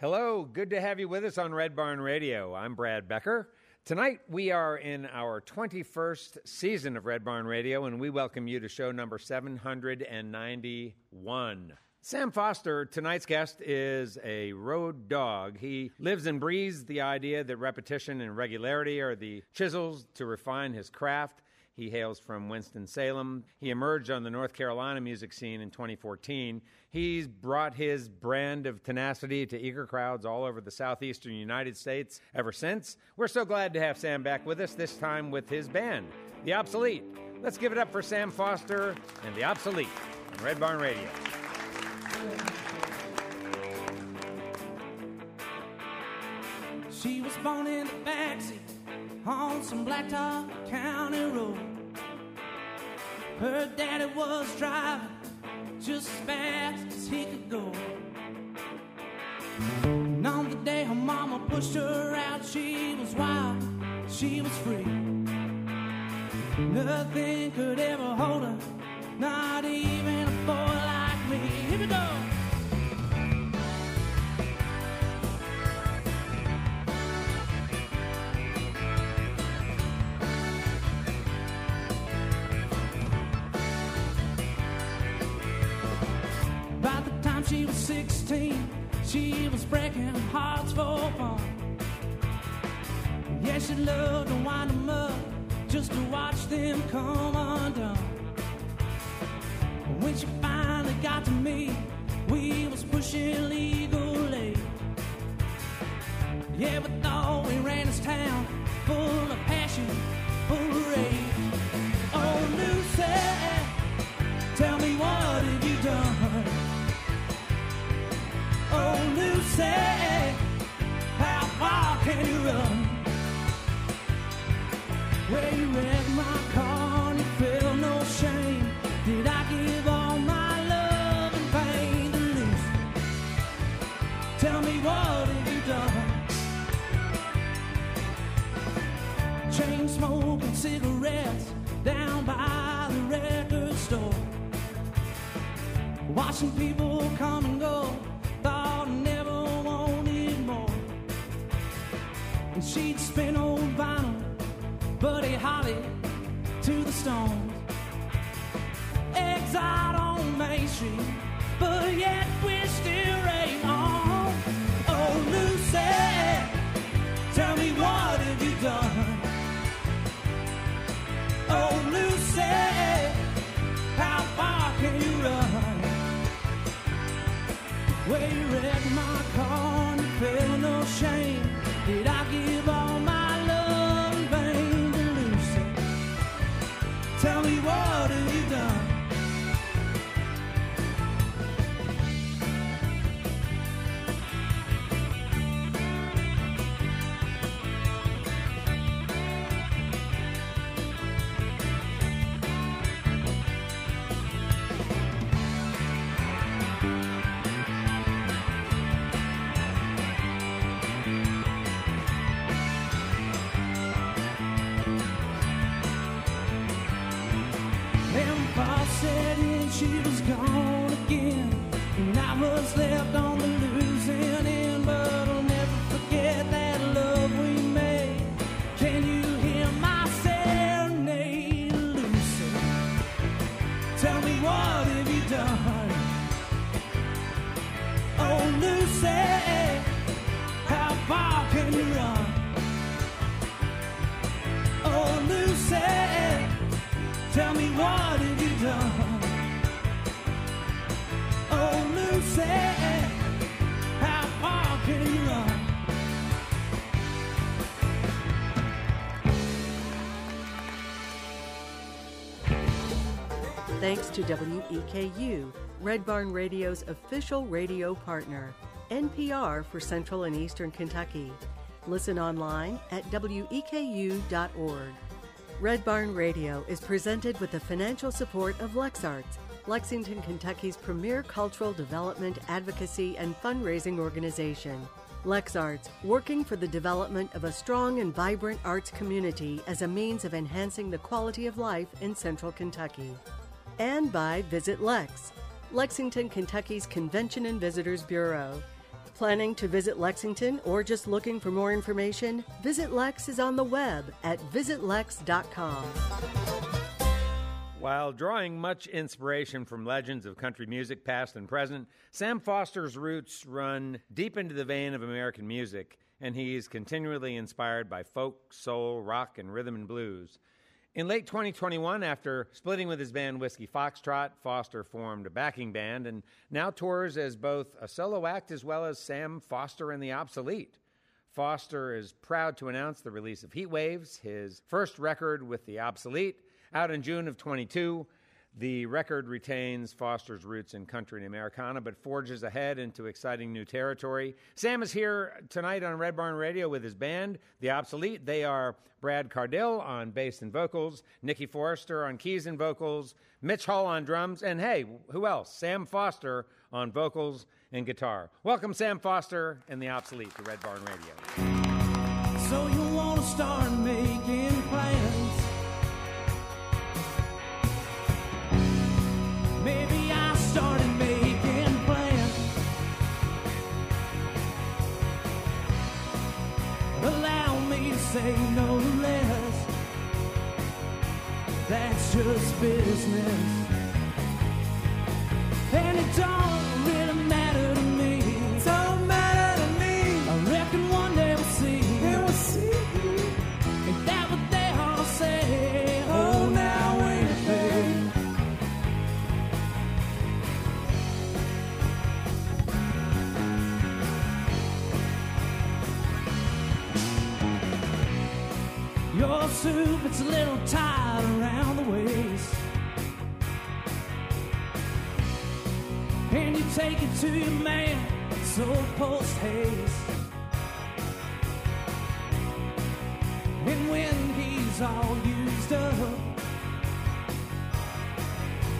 Hello, good to have you with us on Red Barn Radio. I'm Brad Becker. Tonight we are in our 21st season of Red Barn Radio, and we welcome you to show number 791. Sam Foster, tonight's guest, is a road dog. He lives and breathes the idea that repetition and regularity are the chisels to refine his craft. He hails from Winston-Salem. He emerged on the North Carolina music scene in 2014. He's brought his brand of tenacity to eager crowds all over the southeastern United States ever since. We're so glad to have Sam back with us, this time with his band, The Obsolete. Let's give it up for Sam Foster and The Obsolete on Red Barn Radio. She was born in the backseat on some blacktop county road. Her daddy was driving just as fast as he could go. And on the day her mama pushed her out, she was wild, she was free. Nothing could ever hold her, not even 16, she was breaking hearts for fun. Yeah, she loved to wind them up just to watch them come undone. When she finally got to me, we was pushing legal aid. Yeah, but though we ran this town full Thanks to WEKU, Red Barn Radio's official radio partner, NPR for Central and Eastern Kentucky. Listen online at weku.org. Red Barn Radio is presented with the financial support of LexArts, Lexington, Kentucky's premier cultural development, advocacy, and fundraising organization. LexArts, working for the development of a strong and vibrant arts community as a means of enhancing the quality of life in central Kentucky. And by Visit Lex, Lexington, Kentucky's Convention and Visitors Bureau. Planning to visit Lexington or just looking for more information? Visit Lex is on the web at visitlex.com. While drawing much inspiration from legends of country music, past and present, Sam Foster's roots run deep into the vein of American music, and he is continually inspired by folk, soul, rock, and rhythm and blues. In late 2021, after splitting with his band Whiskey Foxtrot, Foster formed a backing band and now tours as both a solo act as well as Sam Foster and the Obsolete. Foster is proud to announce the release of Heat Waves, his first record with the Obsolete, out in June of 22. The record retains Foster's roots in country and Americana, but forges ahead into exciting new territory. Sam is here tonight on Red Barn Radio with his band, The Obsolete. They are Brad Cardill on bass and vocals, Nikki Forrester on keys and vocals, Mitch Hall on drums, and hey, who else? Sam Foster on vocals and guitar. Welcome, Sam Foster and The Obsolete to Red Barn Radio. So you wanna start making say no less. That's just business. And it don't it's a little tight around the waist. And you take it to your man, so post haste. And when he's all used up,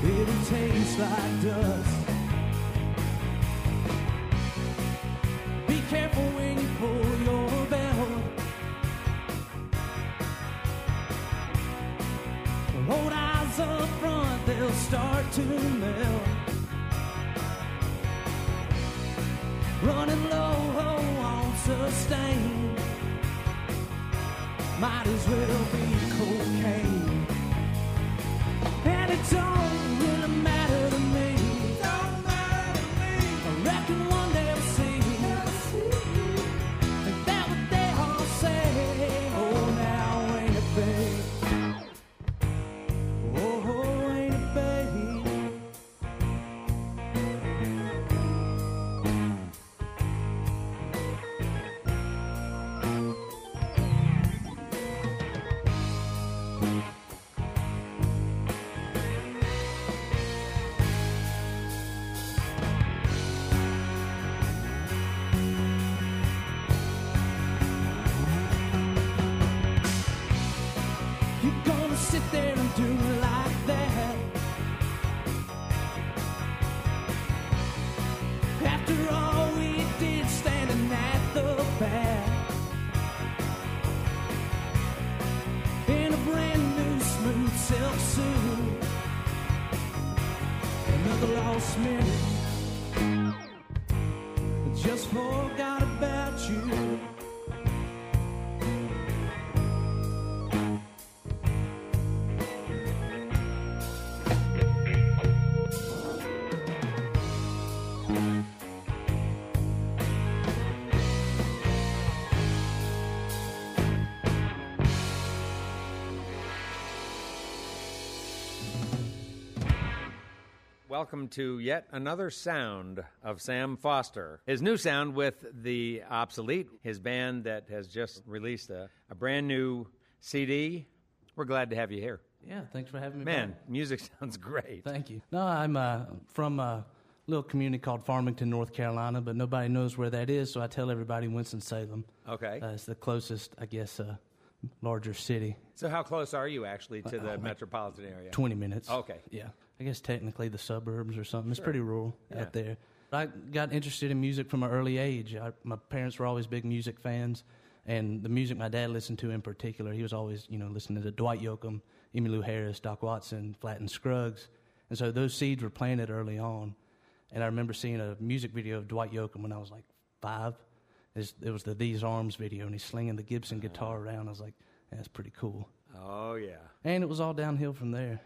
it'll taste like dust. Be careful Hold eyes up front, they'll start to melt. Running low oh, on sustain. Might as well be cocaine. And it don't Welcome to yet another sound of Sam Foster. His new sound with The Obsolete, his band that has just released a, a brand new CD. We're glad to have you here. Yeah, thanks for having me. Man, back. music sounds great. Thank you. No, I'm uh, from a little community called Farmington, North Carolina, but nobody knows where that is, so I tell everybody Winston Salem. Okay. Uh, it's the closest, I guess, uh, larger city. So, how close are you actually to the like metropolitan area? 20 minutes. Okay. Yeah. I guess technically the suburbs or something. It's pretty rural Yeah. out there. I got interested in music from an early age. I, my parents were always big music fans, and the music my dad listened to in particular, he was always, you know, listening to Dwight Yoakam, Emmylou Harris, Doc Watson, Flatt and Scruggs. And so those seeds were planted early on. And I remember seeing a music video of Dwight Yoakam when I was like five. It was the These Arms video, and he's slinging the Gibson uh-huh. guitar around. I was like, that's pretty cool. Oh, yeah. And it was all downhill from there.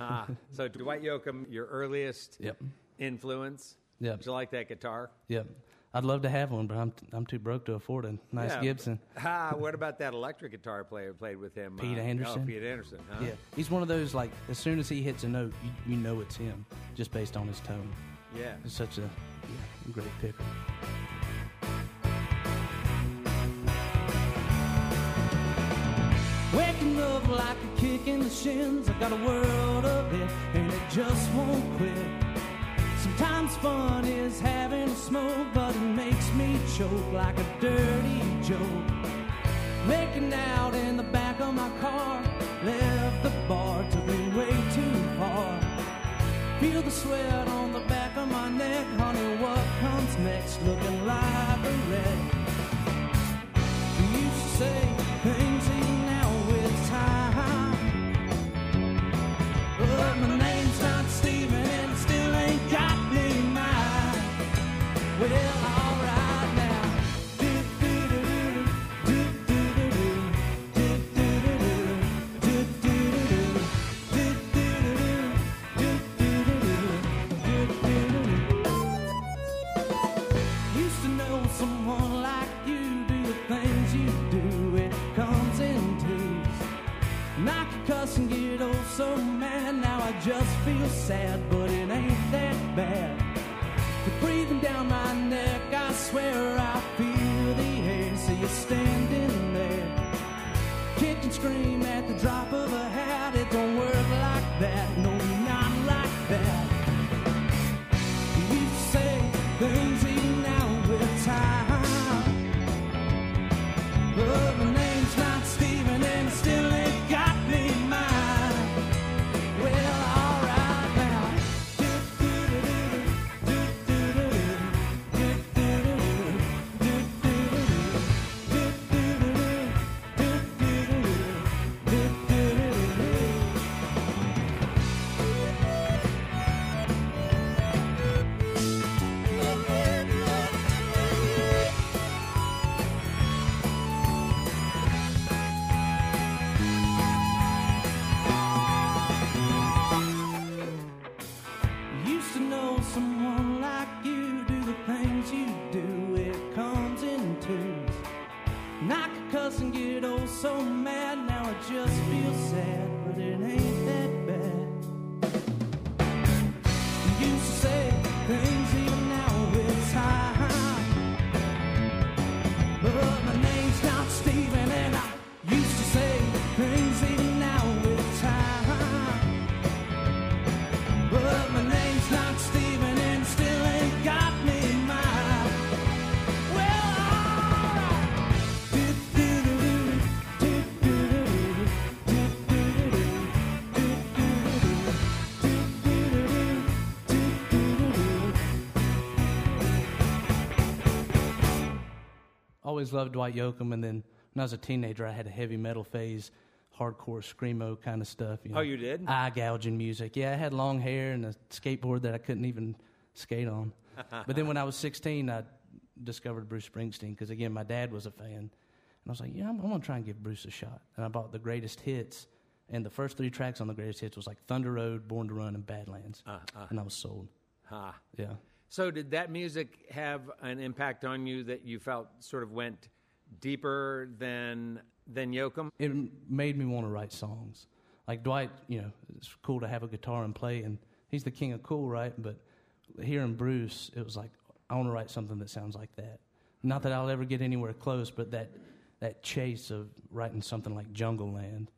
Ha. so, Dwight Yoakam, your earliest Yep. influence? Yep. Did you like that guitar? Yep. I'd love to have one, but I'm I'm too broke to afford a nice Yeah. Gibson. Ah, what about that electric guitar player who played with him? Pete uh, Anderson. Oh, Pete Anderson, huh? Yeah, he's one of those like as soon as he hits a note, you, you know it's him just based on his tone. Yeah. It's such a yeah, great picker. Like a kick in the shins. I got a world of it, and it just won't quit. Sometimes fun is having a smoke, but it makes me choke like a dirty joke. Making out in the back of my car, left the bar, took me way too far. Feel the sweat on the back of my neck, honey. What comes next? Looking like a wreck. You used to say things Always loved Dwight Yoakam, and then when I was a teenager, I had a heavy metal phase, hardcore screamo kind of stuff. You oh, know, Oh, you did? Eye gouging music. Yeah, I had long hair and a skateboard that I couldn't even skate on. but then when I was 16, I discovered Bruce Springsteen because again, my dad was a fan, and I was like, yeah, I'm, I'm gonna try and give Bruce a shot. And I bought the greatest hits, and the first three tracks on the greatest hits was like Thunder Road, Born to Run, and Badlands, uh-huh. and I was sold. Ha. Yeah. So, did that music have an impact on you that you felt sort of went deeper than than Yoakam? it made me want to write songs. Like Dwight, you know, it's cool to have a guitar and play, and he's the king of cool, right? But hearing Bruce, it was like I want to write something that sounds like that. Not that I'll ever get anywhere close, but that that chase of writing something like Jungleland.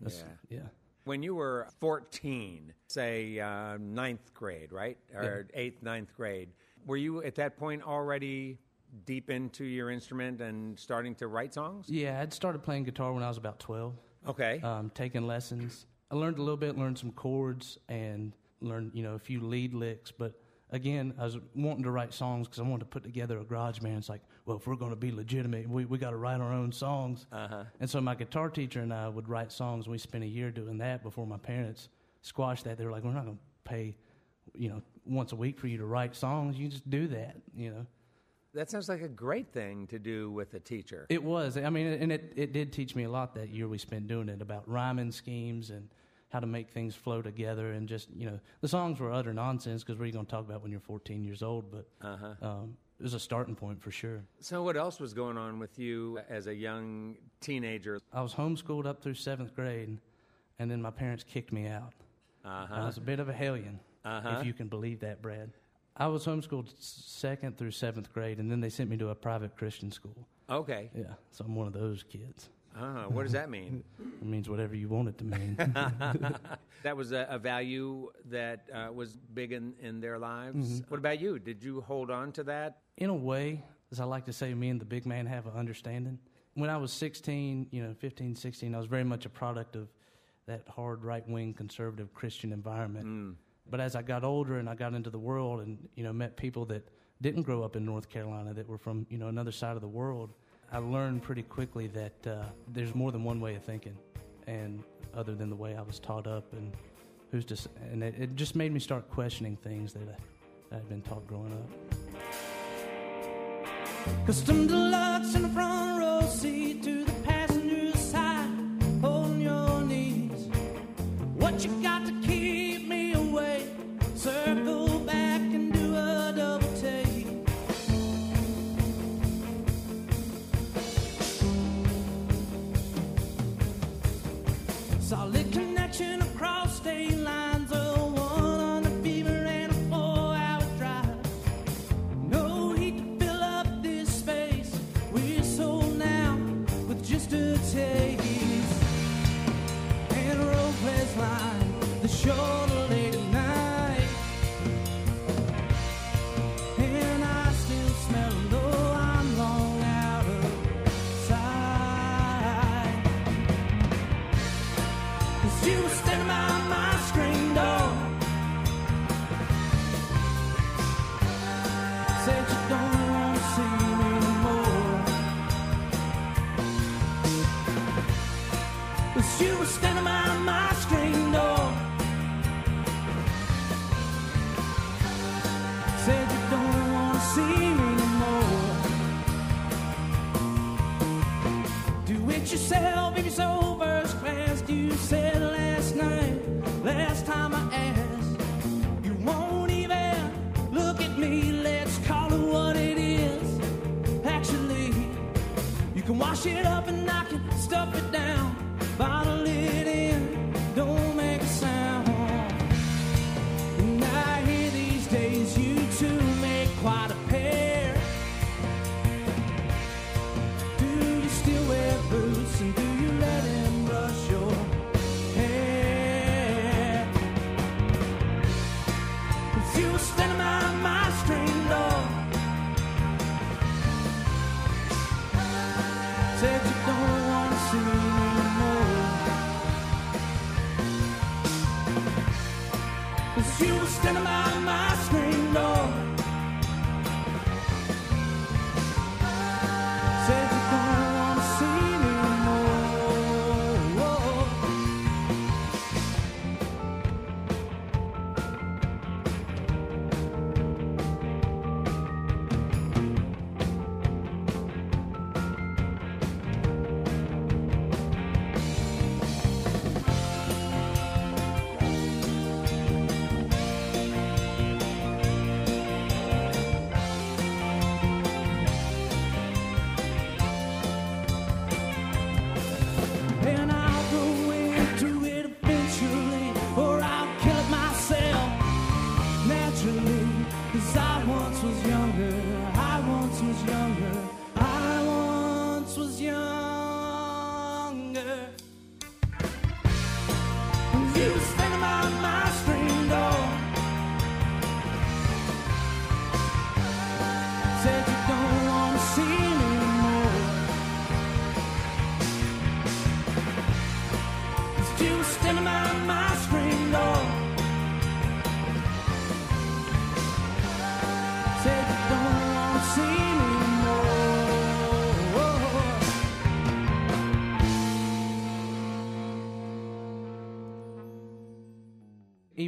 That's, yeah. When you were 14, say uh, ninth grade, right? Or eighth, ninth grade, were you at that point already deep into your instrument and starting to write songs? Yeah, I'd started playing guitar when I was about 12. Okay. um, taking lessons. I learned a little bit, learned some chords, and learned you know a few lead licks. But again, I was wanting to write songs because I wanted to put together a garage band. It's like, well, if we're going to be legitimate, we we got to write our own songs. Uh-huh. And so my guitar teacher and I would write songs. and We spent a year doing that before my parents squashed that. They were like, we're not going to pay, you know, once a week for you to write songs. You just do that, you know. That sounds like a great thing to do with a teacher. It was. I mean, and it, it did teach me a lot that year we spent doing it about rhyming schemes and how to make things flow together. And just, you know, the songs were utter nonsense because what are you going to talk about when you're 14 years old? But Uh-huh. um, it was a starting point for sure. So, what else was going on with you as a young teenager? I was homeschooled up through seventh grade, and then my parents kicked me out. I Uh-huh. was a bit of a hellion, Uh-huh. if you can believe that, Brad. I was homeschooled second through seventh grade, and then they sent me to a private Christian school. Okay. Yeah, so I'm one of those kids. Uh, what does that mean? It means whatever you want it to mean. that was a, a value that uh, was big in, in their lives. Mm-hmm. What about you? Did you hold on to that? in a way, as I like to say, me and the big man have an understanding. When I was 16, you know, 15, 16, I was very much a product of that hard right wing conservative Christian environment. But as I got older and I got into the world and, you know, met people that didn't grow up in North Carolina, that were from, you know, another side of the world, I learned pretty quickly that uh, there's more than one way of thinking, and other than the way I was taught up, and who's just, and it, it just made me start questioning things that I, that I'd been taught growing up. Custom deluxe in the front row seat to the passenger side, your knees. What you got to keep Solid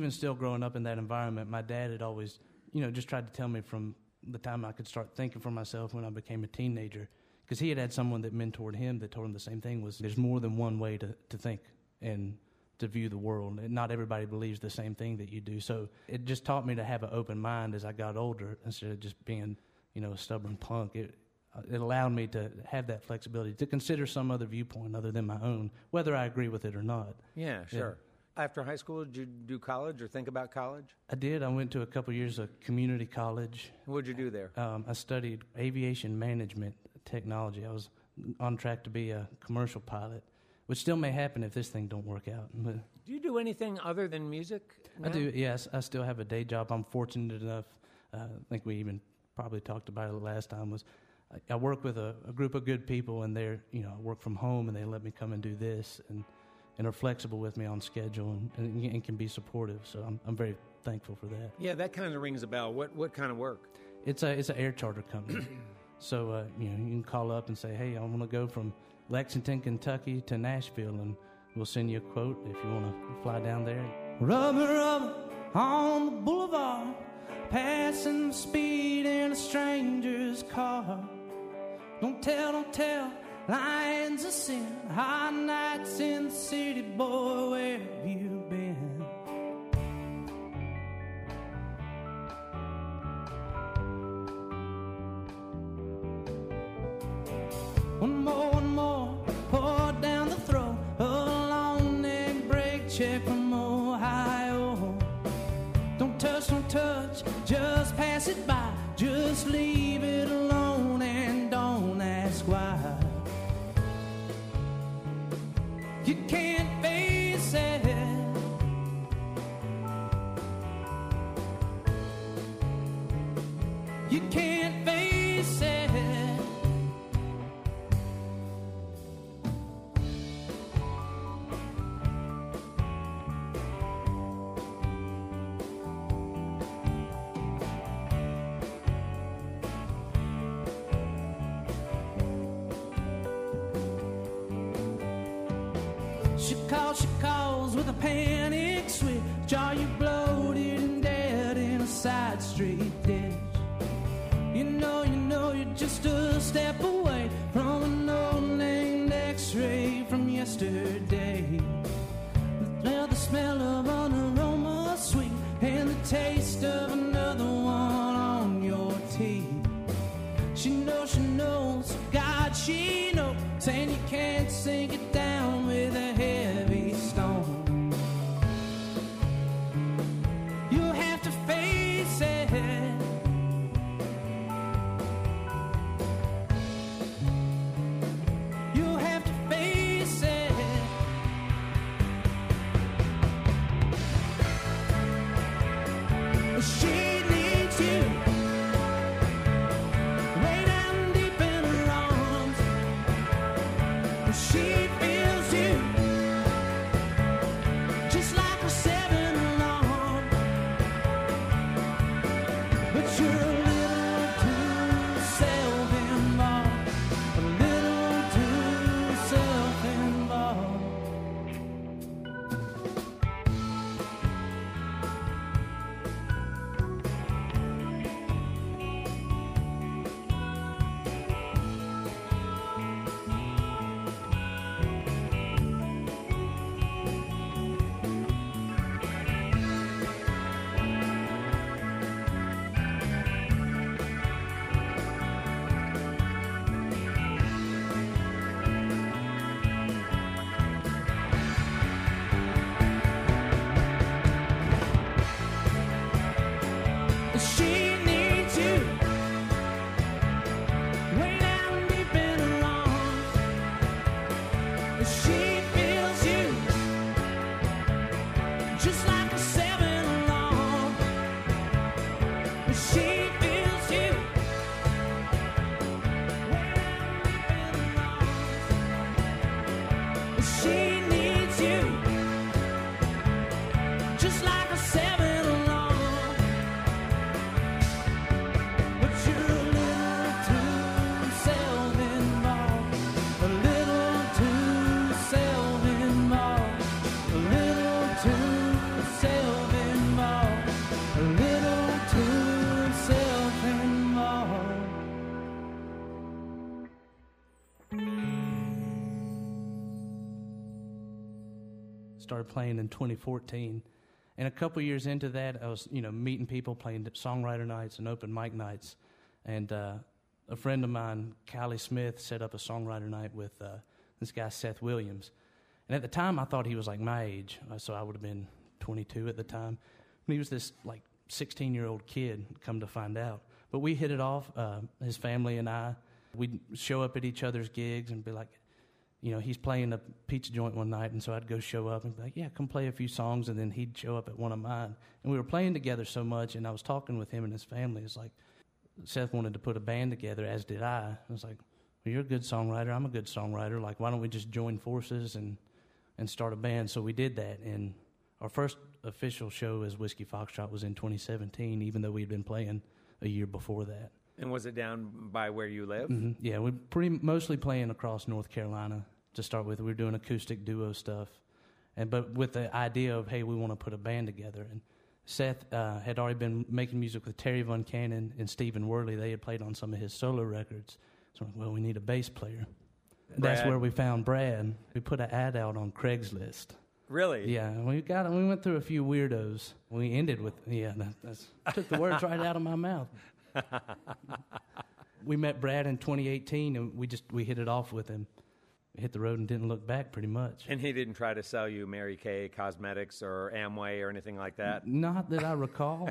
even still growing up in that environment, my dad had always, you know, just tried to tell me from the time I could start thinking for myself when I became a teenager. Because he had had someone that mentored him that told him the same thing was there's more than one way to, to think and to view the world. And not everybody believes the same thing that you do. So it just taught me to have an open mind as I got older instead of just being, you know, a stubborn punk. It, uh, it allowed me to have that flexibility to consider some other viewpoint other than my own, whether I agree with it or not. Yeah, sure. After high school, did you do college or think about college? I did. I went to a couple years of community college. What did you do there? Um, I studied aviation management technology. I was on track to be a commercial pilot, which still may happen if this thing don't work out. But Do you do anything other than music? I do. Yes, I still have a day job. I'm fortunate enough. Uh, I think we even probably talked about it last time. Was I, I work with a, a group of good people, and they're you know I work from home, and they let me come and do this, and and are flexible with me on schedule, and, and, and can be supportive. So I'm I'm very thankful for that. Yeah, that kind of rings a bell. What what kind of work? It's a it's an air charter company. so uh, you know you can call up and say, hey, I want to go from Lexington, Kentucky to Nashville, and we'll send you a quote if you want to fly down there. Rubber, rubber on the boulevard, passing the speed in a stranger's car. Don't tell, don't tell, lines of sin, hot nights in the city, boy, where have you She calls, she calls with a panic switch. Are you bloated and dead in a side street ditch? You know, you know, you're just a step away from an old named X-ray from yesterday. Smell the smell of Started playing in 2014. And a couple years into that, I was, you know, meeting people, playing songwriter nights and open mic nights. And uh, a friend of mine, Kylie Smith, set up a songwriter night with uh, this guy, Seth Williams. And at the time, I thought he was like my age, so I would have been 22 at the time. And he was this like 16 year old kid, come to find out. But we hit it off, uh, his family and I. We'd show up at each other's gigs and be like, you know, he's playing a pizza joint one night, and so I'd go show up and be like, yeah, come play a few songs, and then he'd show up at one of mine. And we were playing together so much, and I was talking with him and his family. It's like, Seth wanted to put a band together, as did I. I was like, well, you're a good songwriter. I'm a good songwriter. Like, why don't we just join forces and, and start a band? So we did that. And our first official show as Whiskey Foxtrot was in 2017, even though we'd been playing a year before that. And was it down by where you live? Mm-hmm. Yeah, we're pretty mostly playing across North Carolina to start with. We were doing acoustic duo stuff, and but with the idea of hey, we want to put a band together. And Seth uh, had already been making music with Terry VunCannon and Stephen Worley. They had played on some of his solo records. So well, we need a bass player. Brad. That's where we found Brad. We put an ad out on Craigslist. Really? Yeah, we got we went through a few weirdos. We ended with yeah, that, that's took the words right out of my mouth. we met Brad in 2018, and we just we hit it off with him. Hit the road and didn't look back, pretty much. And he didn't try to sell you Mary Kay Cosmetics or Amway or anything like that. Not that I recall.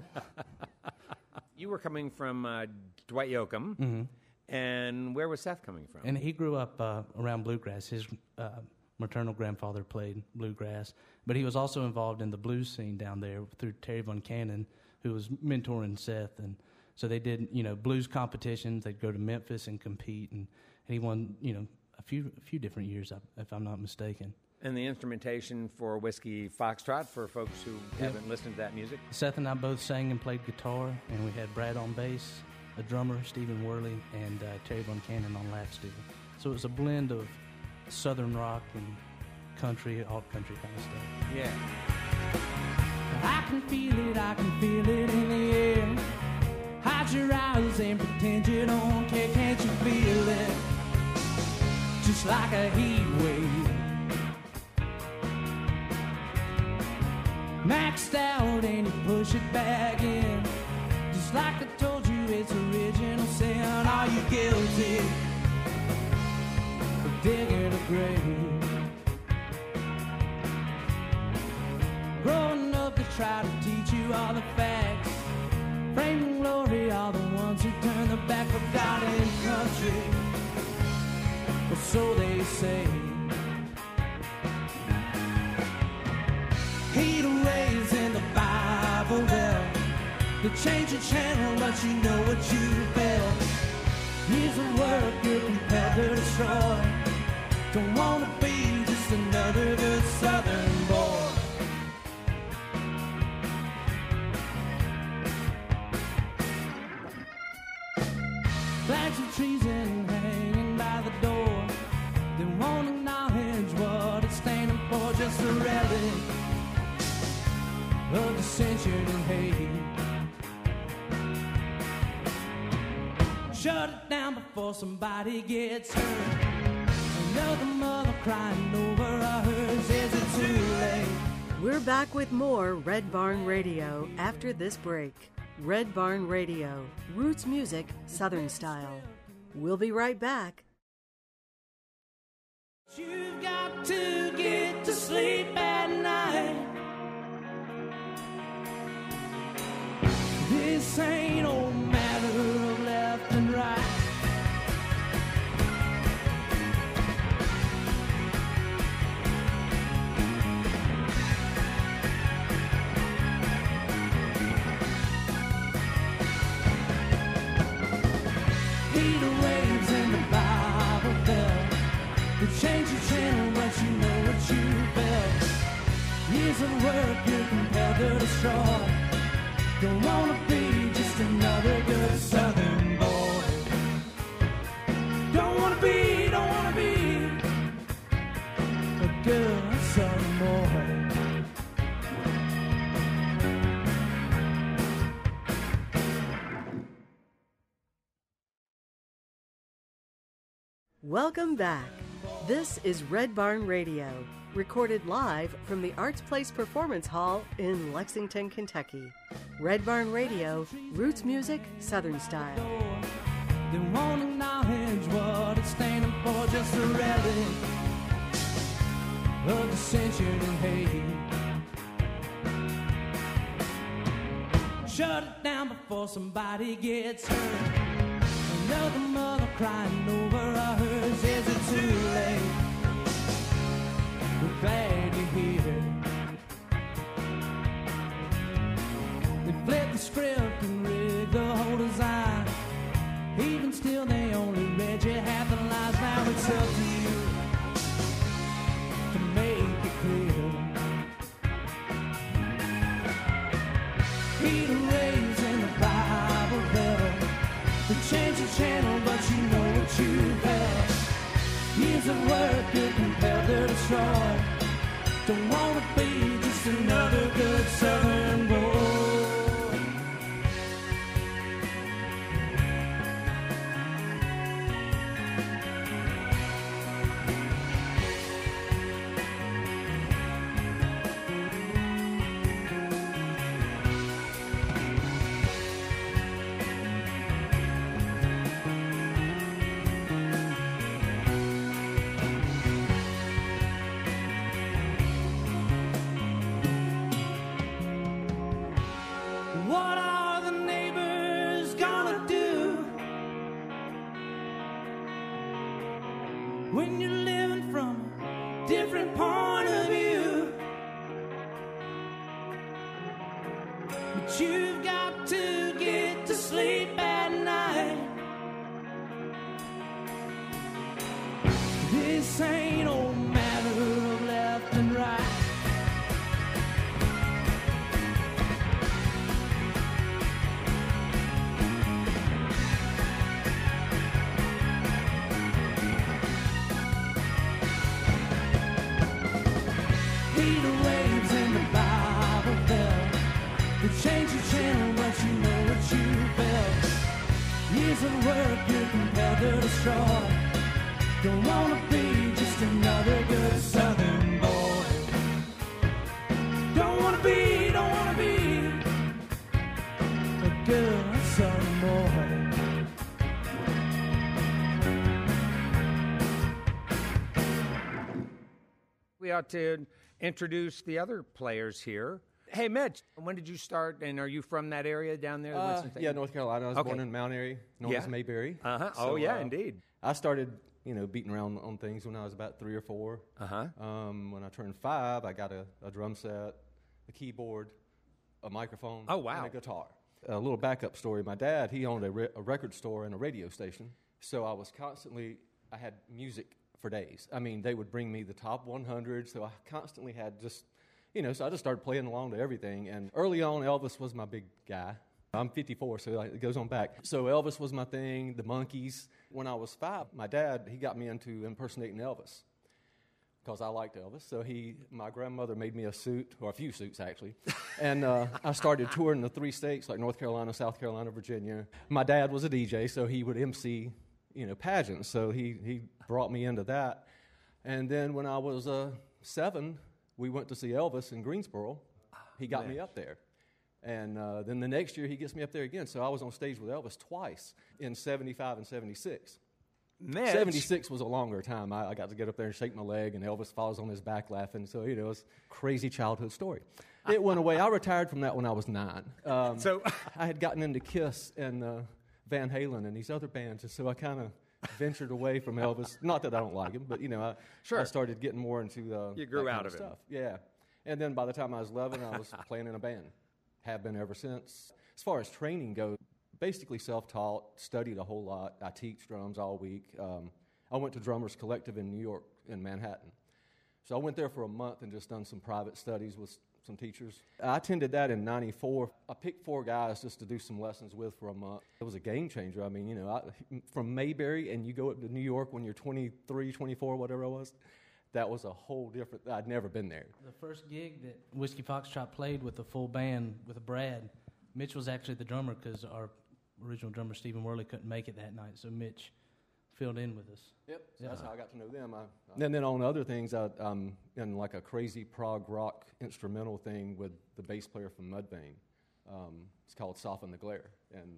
you were coming from uh, Dwight Yoakam, hmm and where was Seth coming from? And he grew up uh, around bluegrass. His uh, maternal grandfather played bluegrass, but he was also involved in the blues scene down there through Terry VunCannon, who was mentoring Seth. And so they did, you know, blues competitions. They'd go to Memphis and compete, and, and he won, you know, a few a few different years, if I'm not mistaken. and the instrumentation for Whiskey Foxtrot for folks who haven't listened to that music. Seth and I both sang and played guitar, and we had Brad on bass, a drummer, Stephen Worley, and uh, Terry VunCannon on lap steel. So it was a blend of southern rock and country, alt country kind of stuff. Yeah. I can feel it, I can feel it in the air. Hide your eyes and pretend you don't care. Can't you feel it? Just like a heat wave. Maxed out and you push it back in. Just like I told you, it's original sin. Are you guilty of digging a grave? Growing up, they try to teach you all the facts. Are the ones who turn their back for God and country. Well, so they say. Heat rays in the Bible, well, they change the channel, but you know what you felt. Here's a work you're compelled to destroy. Don't wanna be just another good Southern of dissension and hate. Shut it down before somebody gets hurt. Another mother crying over hers. Is it too late? We're back with more Red Barn Radio after this break. Red Barn Radio, roots music, Southern style. We'll be right back. You've got to get to sleep at night. This ain't no matter of left and right. Heat waves in the Bible belt. They change the channel, but you know what you felt. Years of work you're compelled to destroy. Don't wanna be just another good Southern boy. Don't wanna be, don't wanna be a good Southern boy. Welcome back. This is Red Barn Radio, recorded live from the Arts Place Performance Hall in Lexington, Kentucky. Red Barn Radio, roots music, Southern style. They won't acknowledge what it's standing for, just a relic of dissension and hate. Shut it down before somebody gets hurt. Another mother crying over hers. Is it too late? Glad you're here. They flip the script and rig the whole design. Even still, they only read you half the lines. Now it's up to you to make it clear. Peter Ray's in the Bible Belt. They change the channel, but you know what you have. Years of work you're compelled to destroy. Don't wanna be just another good Southern To introduce the other players here. Hey, Mitch, when did you start, and are you from that area down there? Uh, yeah, North Carolina. I was Okay. born in Mount Airy, known Yeah. as Mayberry. Uh-huh. So, oh, yeah, uh, indeed. I started, you know, beating around on things when I was about three or four. Uh-huh. Um, when I turned five, I got a, a drum set, a keyboard, a microphone, Oh, wow. and a guitar. A little backup story. My dad, he owned a, re- a record store and a radio station, so I was constantly, I had music for days. I mean, they would bring me the top 100, so I constantly had just, you know, so I just started playing along to everything. And early on, Elvis was my big guy. I'm 54, so it goes on back. So Elvis was my thing, the Monkees. When I was five, my dad, he got me into impersonating Elvis because I liked Elvis. So he, my grandmother made me a suit, or a few suits actually, and uh, I started touring the three states like North Carolina, South Carolina, Virginia. My dad was a DJ, so he would MC, you know, pageants. So he he brought me into that. And then when I was uh, seven, we went to see Elvis in Greensboro. He got me up there. And uh, then the next year, he gets me up there again. So I was on stage with Elvis twice in 75 and 76. Mitch. 76 was a longer time. I, I got to get up there and shake my leg, and Elvis falls on his back laughing. So, you know, it was a crazy childhood story. It went away. I retired from that when I was nine. Um, So- I had gotten into Kiss and uh, Van Halen and these other bands, and so I kind of ventured away from Elvis. Not that I don't like him, but, you know, I, Sure. I started getting more into uh, You grew out of it. stuff. Yeah. And then by the time I was 11, I was playing in a band. Have been ever since. As far as training goes, basically self-taught, studied a whole lot. I teach drums all week. Um, I went to Drummers Collective in New York, in Manhattan. So I went there for a month and just done some private studies with some teachers. I attended that in 94. I picked four guys just to do some lessons with for a month. It was a game changer. I mean, you know, I, from Mayberry and you go up to New York when you're 23, 24, whatever it was, that was a whole different, I'd never been there. The first gig that Whiskey Foxtrot played with a full band with Brad, Mitch was actually the drummer because our original drummer Stephen Worley couldn't make it that night. So Mitch filled in with us. Yep. So that's how I got to know them. I, and then on other things, I, I'm in like a crazy prog rock instrumental thing with the bass player from Mudvayne. Um, it's called Soften the Glare, and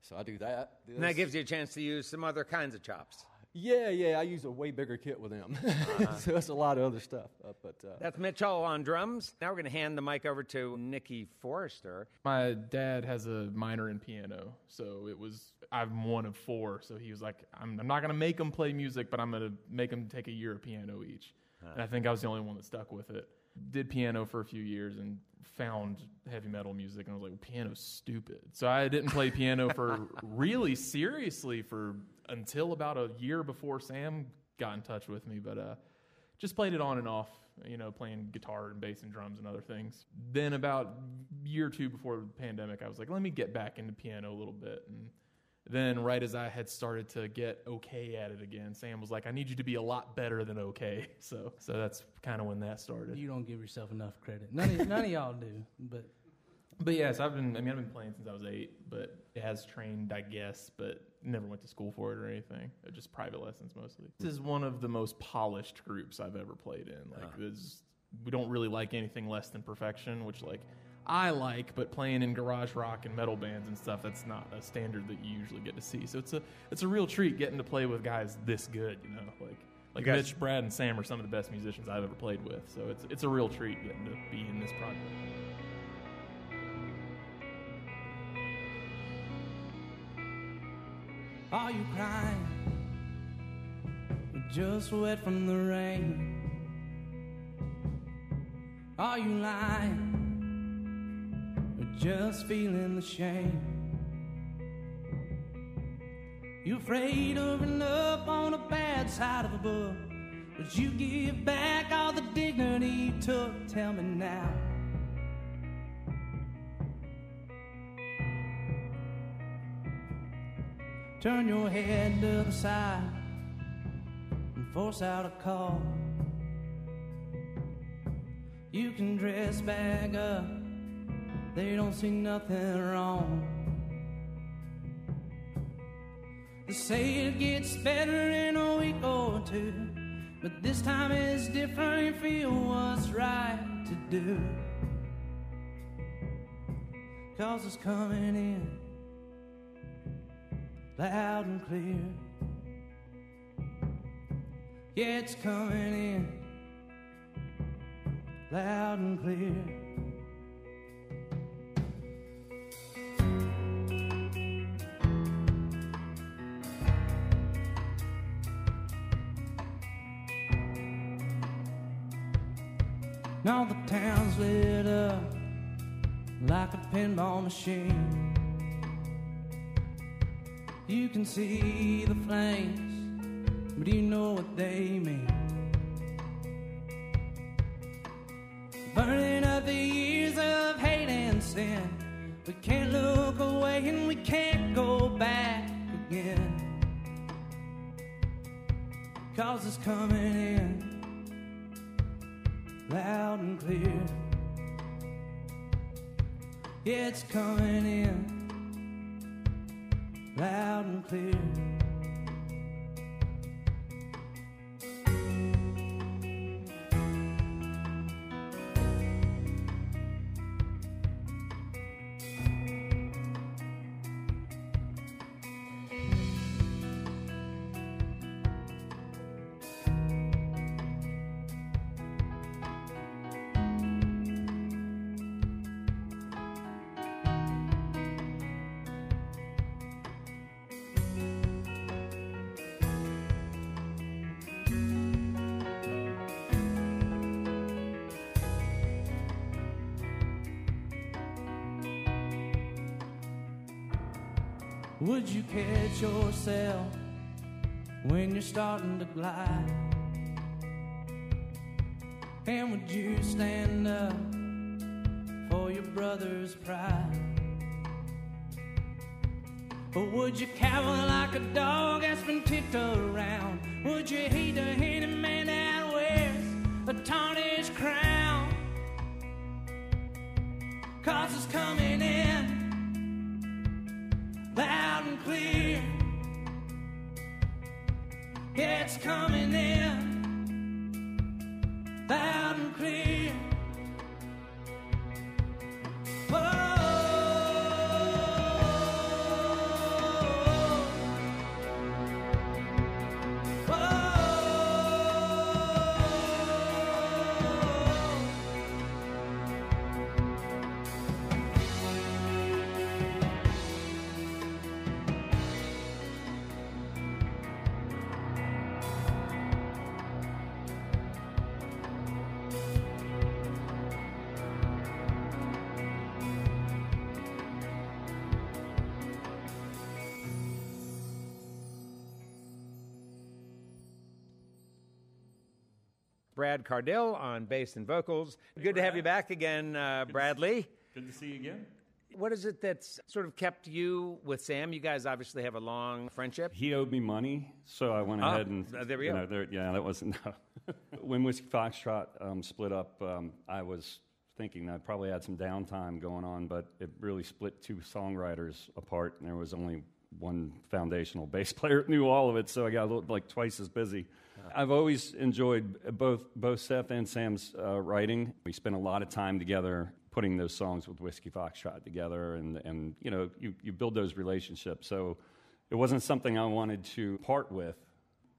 so I do that. And that gives you a chance to use some other kinds of chops. Yeah, yeah. I use a way bigger kit with them, so it's a lot of other stuff. Uh, but uh, That's Mitchell on drums. Now we're going to hand the mic over to Nikki Forrester. My dad has a minor in piano, so it was I'm one of four. So he was like, I'm, I'm not gonna make them play music, but I'm gonna make them take a year of piano each. And I think I was the only one that stuck with it. Did piano for a few years and found heavy metal music, and I was like, piano's stupid. So I didn't play piano for really seriously for until about a year before Sam got in touch with me. But uh, just played it on and off, you know, playing guitar and bass and drums and other things. Then about year or two before the pandemic, I was like, let me get back into piano a little bit. And then right as I had started to get okay at it again, Sam was like, I need you to be a lot better than okay. So so that's kind of when that started. You don't give yourself enough credit. None of, none of y'all do, but But yes, I've been I mean I've been playing since I was 8, but has trained, I guess, but never went to school for it or anything. Uh, Just private lessons mostly. This is one of the most polished groups I've ever played in. Like this we don't really like anything less than perfection, which like I like, but playing in garage rock and metal bands and stuff, that's not a standard that you usually get to see. So it's a it's a real treat getting to play with guys this good, you know, like like guys- Mitch, Brad, and Sam are some of the best musicians I've ever played with. So it's it's a real treat getting to be in this project. Are you crying? Just wet from the rain. Are you lying? Or just feeling the shame? You're afraid of ending up on the bad side of a book? Would you give back all the dignity you took? Tell me now. Turn your head to the side and force out a call. You can dress back up, they don't see nothing wrong. They say it gets better in a week or two, but this time it's different. You feel what's right to do. Cause it's coming in loud and clear. Yeah, it's coming in loud and clear. Now the town's lit up like a pinball machine. You can see the flames, but you know what they mean? Burning up the years of hate and sin. We can't look away and we can't go back again. Cause it's coming in loud and clear. Yeah, it's coming in loud and clear. Would you catch yourself when you're starting to glide? And would you stand up for your brother's pride? Or would you cower like a dog that's been kicked around? Would you hate coming in Brad Cardell on bass and vocals. Good to have you back again, uh, Bradley. Good to see you again. What is it that's sort of kept you with Sam? You guys obviously have a long friendship. He owed me money, so I went Ah, ahead and uh, there we you go. know, there- yeah, that wasn't no. when Whiskey Foxtrot um, split up. Um, I was thinking I probably had some downtime going on, but it really split two songwriters apart, and there was only one foundational bass player that knew all of it, so I got a little, like twice as busy. I've always enjoyed both both Seth and Sam's uh, writing. We spent a lot of time together putting those songs with Whiskey Foxtrot together, and and you know you you build those relationships. So it wasn't something I wanted to part with.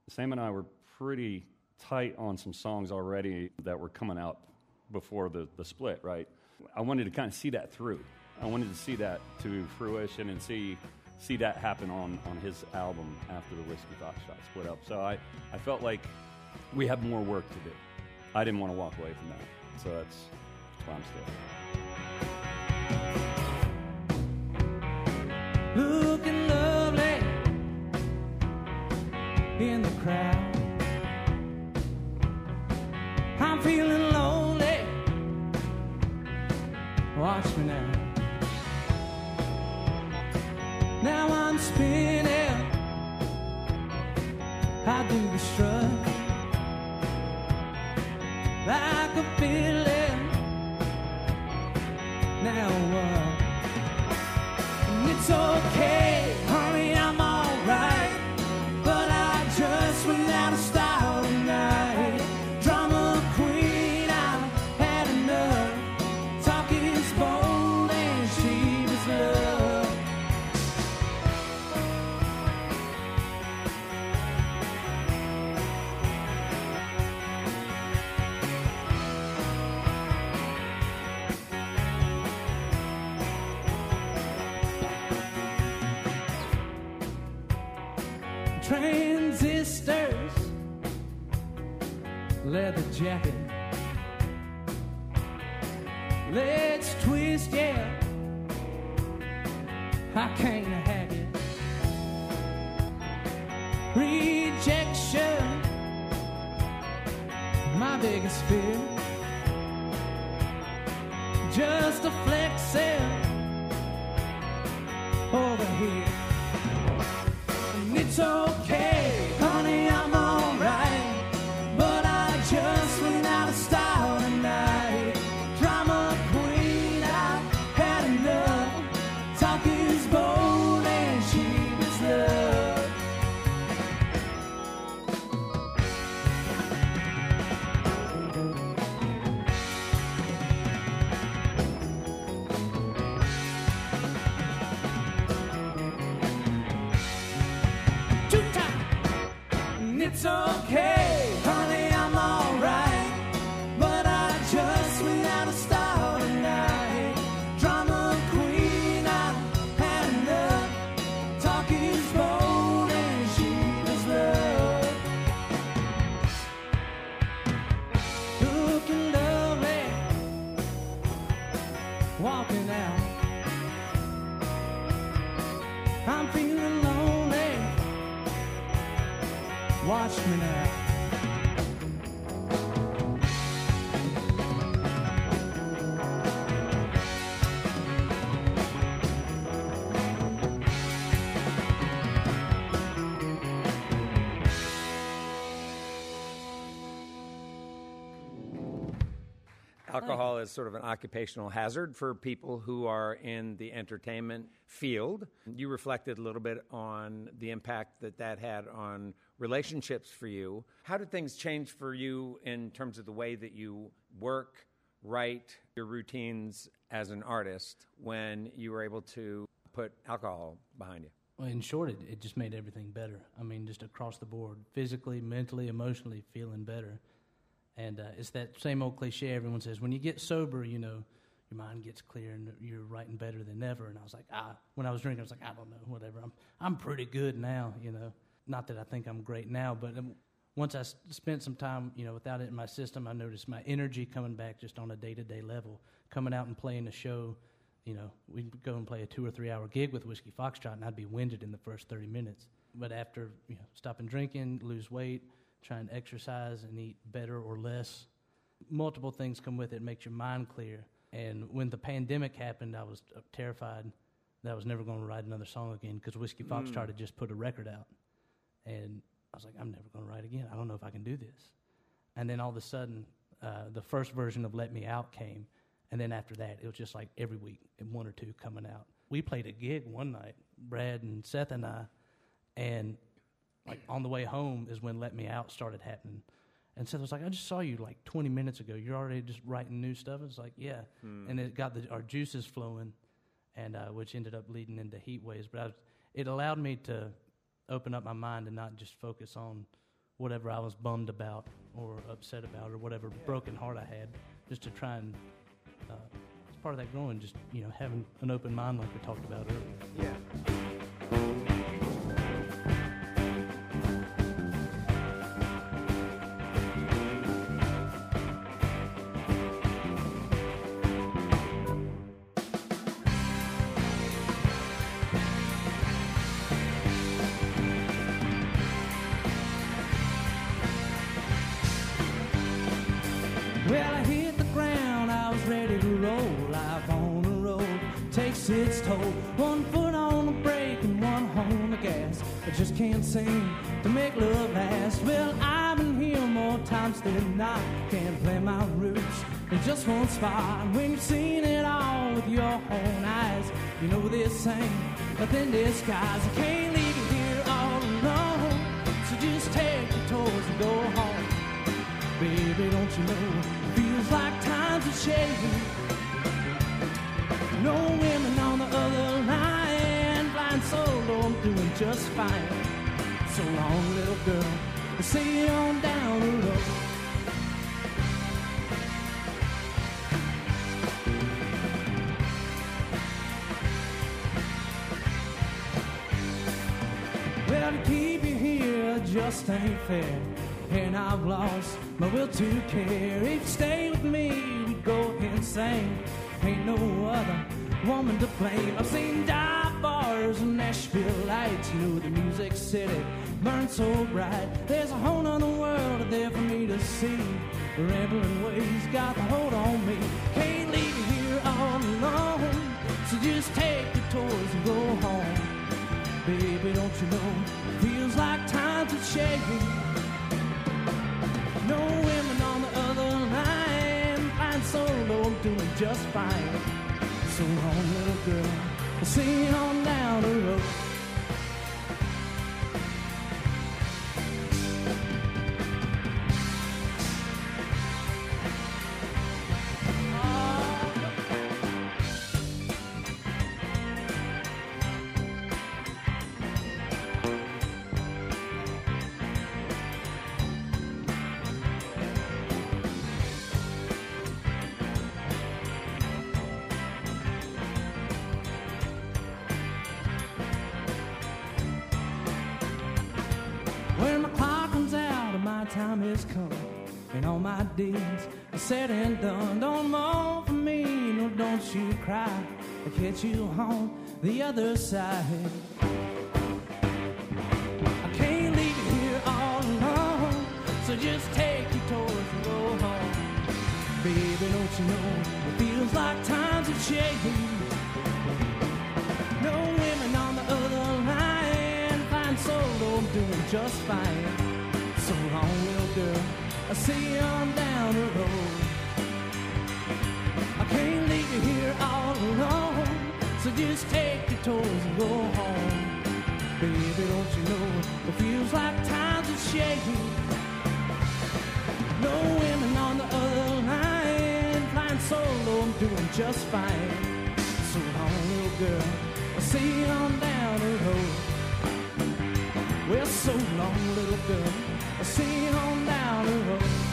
Sam and I were pretty tight on some songs already that were coming out before the, the split, right? I wanted to kind of see that through. I wanted to see that to fruition and see see that happen on, on his album after the Whiskey Foxtrot split up. So I, I felt like we have more work to do. I didn't want to walk away from that. So that's why I'm still looking lovely in the crowd. I'm feeling lonely. Watch me. Now The like a. Now what? It's okay, Alcohol oh. is sort of an occupational hazard for people who are in the entertainment field. You reflected a little bit on the impact that that had on relationships for you. How did things change for you in terms of the way that you work, write, your routines as an artist when you were able to put alcohol behind you? Well, in short, it, it just made everything better. I mean, just across the board, physically, mentally, emotionally, feeling better. And uh, it's that same old cliche everyone says when you get sober, you know, your mind gets clear and you're writing better than ever. And I was like, ah, when I was drinking, I was like, I don't know, whatever. I'm, I'm pretty good now, you know. Not that I think I'm great now, but um, once I s- spent some time, you know, without it in my system, I noticed my energy coming back just on a day to day level. Coming out and playing a show, you know, we'd go and play a two or three hour gig with Whiskey Foxtrot, and I'd be winded in the first 30 minutes. But after, you know, stopping drinking, lose weight, try and exercise and eat better or less, multiple things come with it. Makes your mind clear. And when the pandemic happened, I was terrified that I was never going to write another song again because Whiskey Foxtrot to just put a record out. And I was like, I'm never going to write again. I don't know if I can do this. And then all of a sudden, uh, the first version of Let Me Out came. And then after that, it was just like every week, one or two coming out. We played a gig one night, Brad and Seth and I, and like on the way home is when Let Me Out started happening. And so Seth was like, I just saw you like 20 minutes ago. You're already just writing new stuff. It's like, yeah. And it got the, our juices flowing, and uh, which ended up leading into heat waves. But I was, it allowed me to open up my mind and not just focus on whatever I was bummed about or upset about or whatever broken heart I had, just to try and, uh, as part of that growing, just, you know, having an open mind like we talked about earlier. Yeah. Just to make love last. Well, I've been here more times than not. Can't play my roots in just one spot. When you've seen it all with your own eyes, you know this ain't nothing disguise. I can't leave you here all alone. So just take your toys and go home. Baby, don't you know? It Feels like times are changing. No women on the other line. Blind solo, I'm doing just fine. So long, little girl. See you on down the road. Well, to keep you here just ain't fair. And I've lost my will to care. If you stay with me, we go insane. Ain't no other woman to blame. I've seen dive bars and Nashville lights. You know the music city burns so bright. There's a whole nother world there for me to see. Rambling ways got the hold on me. Can't leave you here all alone. So just take your toys and go home. Baby, don't you know? Feels like times are changing. No women on the other line. Flying solo, doing just fine. So long, little girl. We'll see you on down the road. I'll you on the other side. I can't leave you here all alone, so just take your toys and go home. Baby, don't you know it feels like times are changing. No women on the other line. Flying solo, doing just fine. So long, little girl. I'll see you on down the road. I can't leave you here all. So just take your toys and go home. Baby, don't you know it feels like times are shaking. No women on the other line. Flying solo, I'm doing just fine. So long, little girl. I'll see you on down the road. Well, so long, little girl. I'll see you on down the road.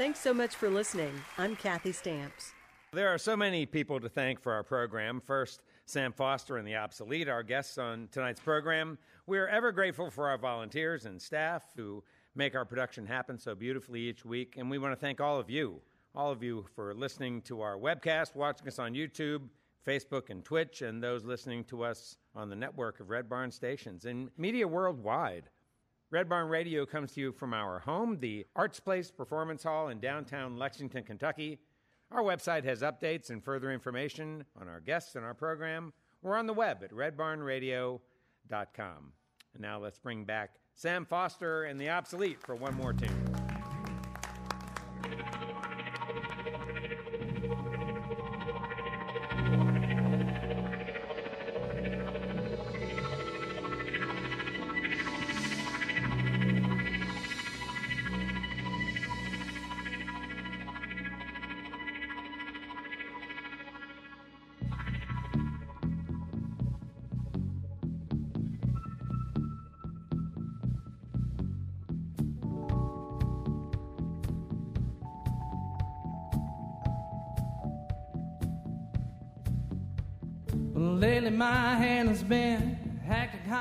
Thanks so much for listening. I'm Kathy Stamps. There are so many people to thank for our program. First, Sam Foster and the Obsolete, our guests on tonight's program. We are ever grateful for our volunteers and staff who make our production happen so beautifully each week. And we want to thank all of you, all of you for listening to our webcast, watching us on YouTube, Facebook, and Twitch, and those listening to us on the network of Red Barn stations and media worldwide. Red Barn Radio comes to you from our home, the Arts Place Performance Hall in downtown Lexington, Kentucky. Our website has updates and further information on our guests and our program. We're on the web at redbarnradio.com. And now let's bring back Sam Foster and the Obsolete for one more tune.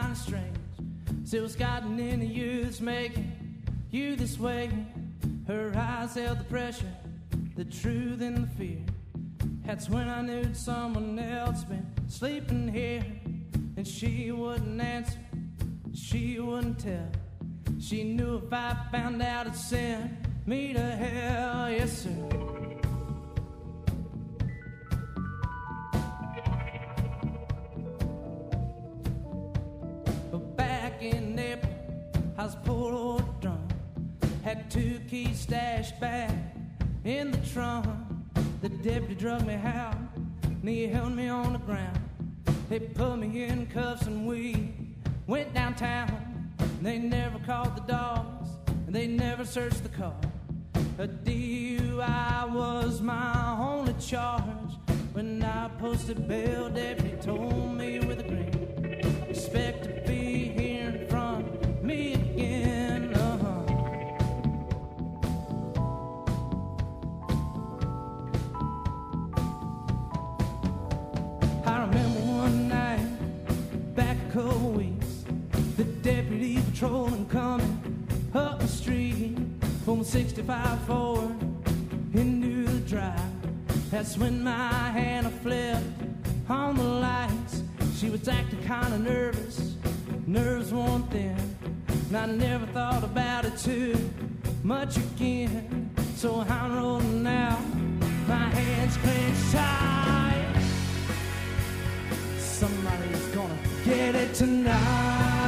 Kind of strange. Gotten into you that's making you this way. Her eyes held the pressure, the truth and the fear. That's when I knew someone else been sleeping here. And she wouldn't answer, she wouldn't tell. She knew if I found out it sent me to hell, yes sir. Had two keys stashed back in the trunk. The deputy drug me out, and he held me on the ground. They put me in cuffs and we went downtown. They never called the dogs, and they never searched the car. A DUI was my only charge. When I posted bail, deputy told me with a grin expect deputy patrolling coming up the street from 65 forward into the drive. That's when my hand flipped on the lights. She was acting kind of nervous, nerves one thing, and I never thought about it too much again. So I'm rolling out, my hands clenched tight. Somebody's gonna get it tonight.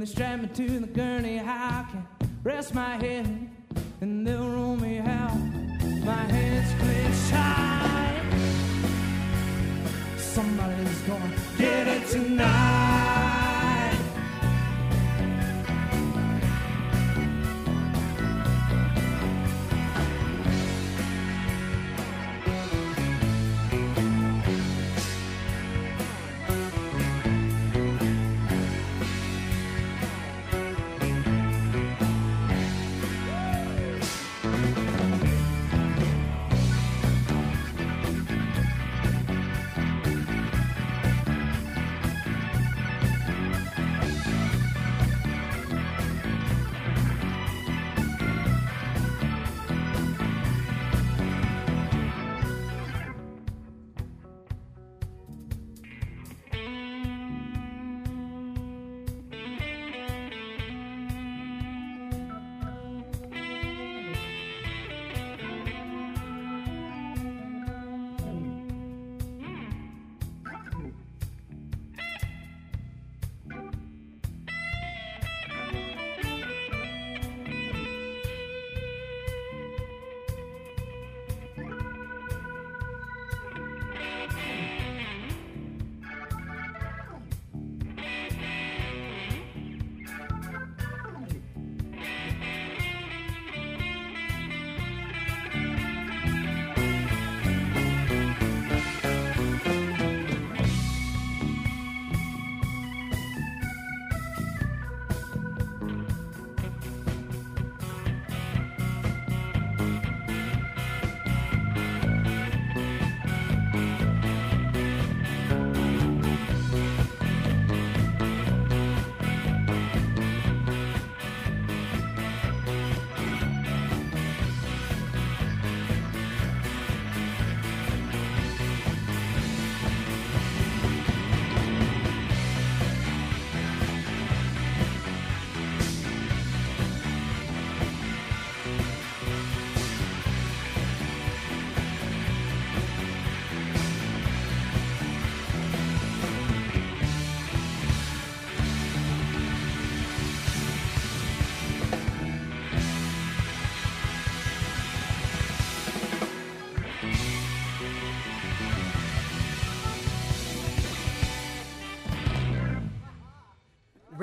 They strap me to the gurney, I can rest my head and they'll roll me out. My hands clenched tight. Somebody's gonna get it tonight.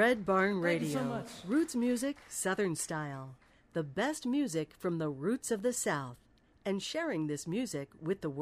Red Barn Radio. so. Roots music, Southern style. The best music from the roots of the South. And sharing this music with the world.